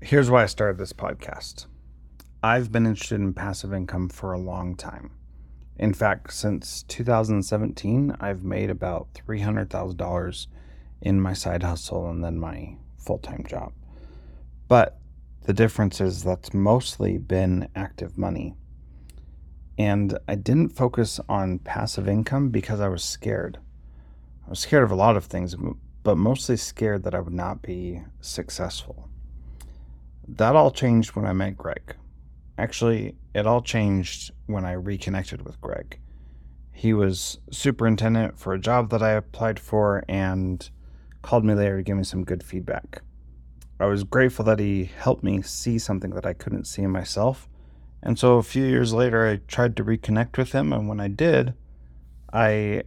Here's why I started this podcast. I've been interested in passive income for a long time. In fact, since 2017, I've made about $300,000 in my side hustle and then my full time job. But the difference is that's mostly been active money. And I didn't focus on passive income because I was scared. I was scared of a lot of things, but mostly scared that I would not be successful. That all changed when I met Gregg. Actually, it all changed when I reconnected with Gregg. He was superintendent for a job that I applied for and called me later to give me some good feedback. I was grateful that he helped me see something that I couldn't see in myself. And so a few years later, I tried to reconnect with him. And when I did, I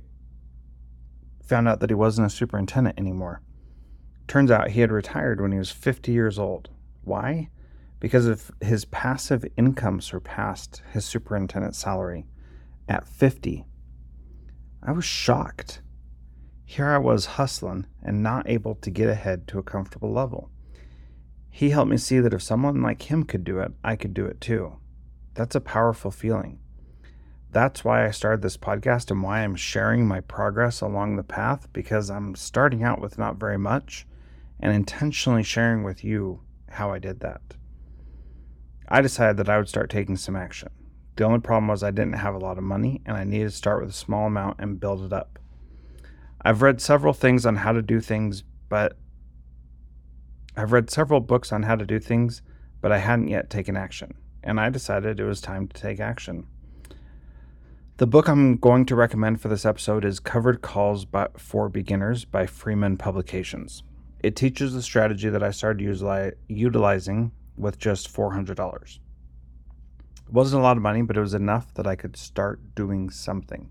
found out that he wasn't a superintendent anymore. Turns out he had retired when he was 50 years old. Why? Because if his passive income surpassed his superintendent salary at 50. I was shocked. Here I was hustling and not able to get ahead to a comfortable level. He helped me see that if someone like him could do it, I could do it too. That's a powerful feeling. That's why I started this podcast and why I'm sharing my progress along the path because I'm starting out with not very much and intentionally sharing with you how I did that. I decided that I would start taking some action. The only problem was I didn't have a lot of money and I needed to start with a small amount and build it up. I've read several things on how to do things, but I've read several books on how to do things, but I hadn't yet taken action, and I decided it was time to take action. The book I'm going to recommend for this episode is Covered Calls for Beginners by Freeman Publications. It teaches the strategy that I started utilizing with just $400. It wasn't a lot of money, but it was enough that I could start doing something.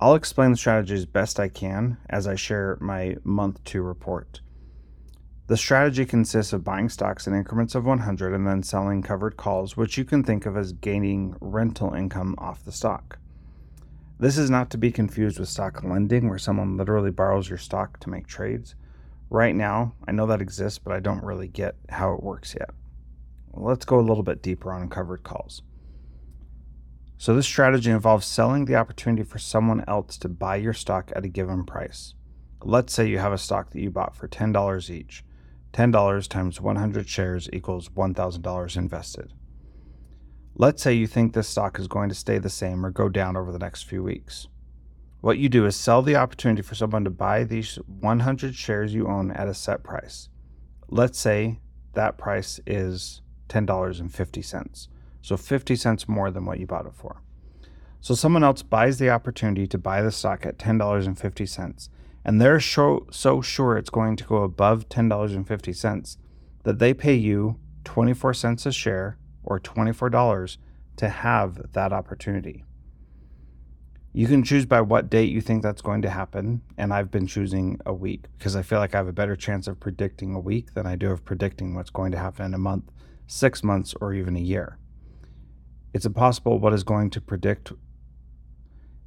I'll explain the strategy as best I can as I share my month two report. The strategy consists of buying stocks in increments of 100 and then selling covered calls, which you can think of as gaining rental income off the stock. This is not to be confused with stock lending, where someone literally borrows your stock to make trades. Right now, I know that exists, but I don't really get how it works yet. let's go a little bit deeper on covered calls. So, this strategy involves selling the opportunity for someone else to buy your stock at a given price. Let's say you have a stock that you bought for $10 each. $10 times 100 shares equals $1,000 invested. Let's say you think this stock is going to stay the same or go down over the next few weeks. What you do is sell the opportunity for someone to buy these 100 shares you own at a set price. Let's say that price is $10.50. So 50 cents more than what you bought it for. So someone else buys the opportunity to buy the stock at $10.50 and they're so, so sure it's going to go above $10.50 that they pay you 24 cents a share or $24 to have that opportunity. You can choose by what date you think that's going to happen, and I've been choosing a week because I feel like I have a better chance of predicting a week than I do of predicting what's going to happen in a month, six months, or even a year. It's impossible what is going to predict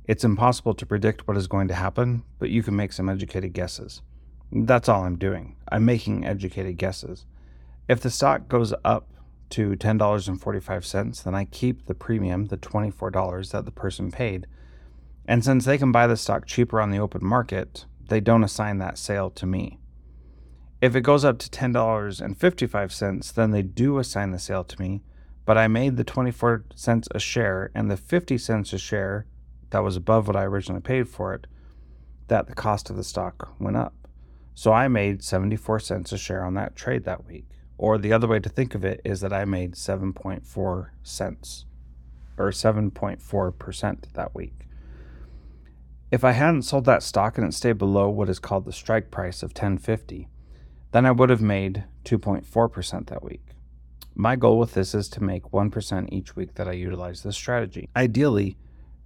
it's impossible to predict what is going to happen, but you can make some educated guesses. That's all I'm doing. I'm making educated guesses. If the stock goes up to $10.45, then I keep the premium, the $24 that the person paid. And since they can buy the stock cheaper on the open market, they don't assign that sale to me. If it goes up to $10.55, then they do assign the sale to me, but I made the 24 cents a share and the 50 cents a share that was above what I originally paid for it, that the cost of the stock went up. So I made 74 cents a share on that trade that week. Or the other way to think of it is that I made 7.4 cents or 7.4% that week. If I hadn't sold that stock and it stayed below what is called the strike price of 1050, then I would have made 2.4% that week. My goal with this is to make 1% each week that I utilize this strategy. Ideally,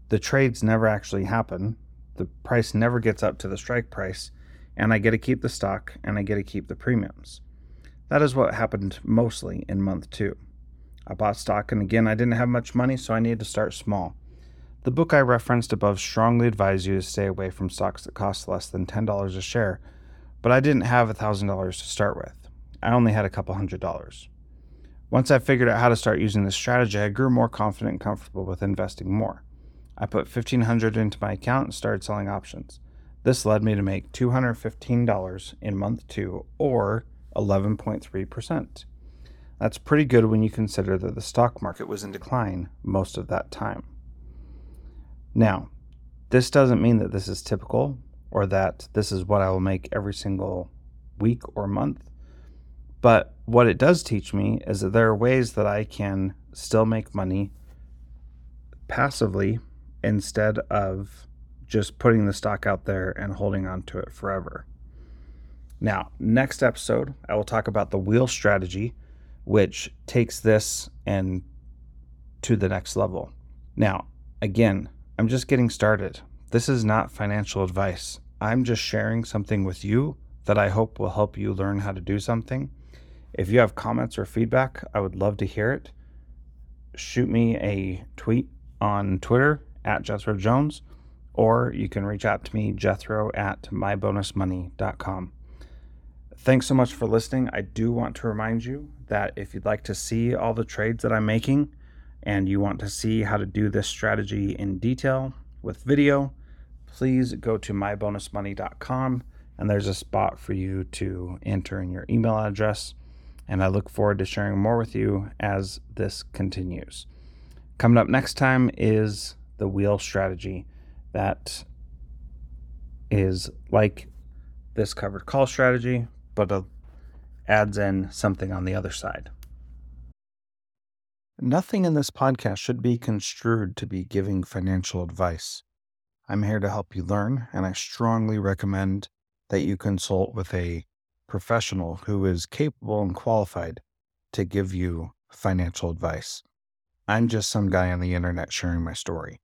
the trades never actually happen. The price never gets up to the strike price, and I get to keep the stock and I get to keep the premiums. That is what happened mostly in month two. I bought stock, and again, I didn't have much money, so I needed to start small. The book I referenced above strongly advised you to stay away from stocks that cost less than $10 a share, but I didn't have $1,000 to start with. I only had a couple hundred dollars. Once I figured out how to start using this strategy, I grew more confident and comfortable with investing more. I put 1500 into my account and started selling options. This led me to make $215 in month 2 or 11.3%. That's pretty good when you consider that the stock market was in decline most of that time. Now, this doesn't mean that this is typical or that this is what I will make every single week or month. But what it does teach me is that there are ways that I can still make money passively instead of just putting the stock out there and holding on to it forever. Now, next episode, I will talk about the wheel strategy, which takes this and to the next level. Now, again, I'm just getting started. This is not financial advice. I'm just sharing something with you that I hope will help you learn how to do something. If you have comments or feedback, I would love to hear it. Shoot me a tweet on Twitter at Jethro Jones, or you can reach out to me, Jethro at mybonusmoney.com. Thanks so much for listening. I do want to remind you that if you'd like to see all the trades that I'm making and you want to see how to do this strategy in detail with video, please go to mybonusmoney.com and there's a spot for you to enter in your email address. And I look forward to sharing more with you as this continues. Coming up next time is the wheel strategy that is like this covered call strategy, but adds in something on the other side. Nothing in this podcast should be construed to be giving financial advice. I'm here to help you learn, and I strongly recommend that you consult with a professional who is capable and qualified to give you financial advice. I'm just some guy on the internet sharing my story.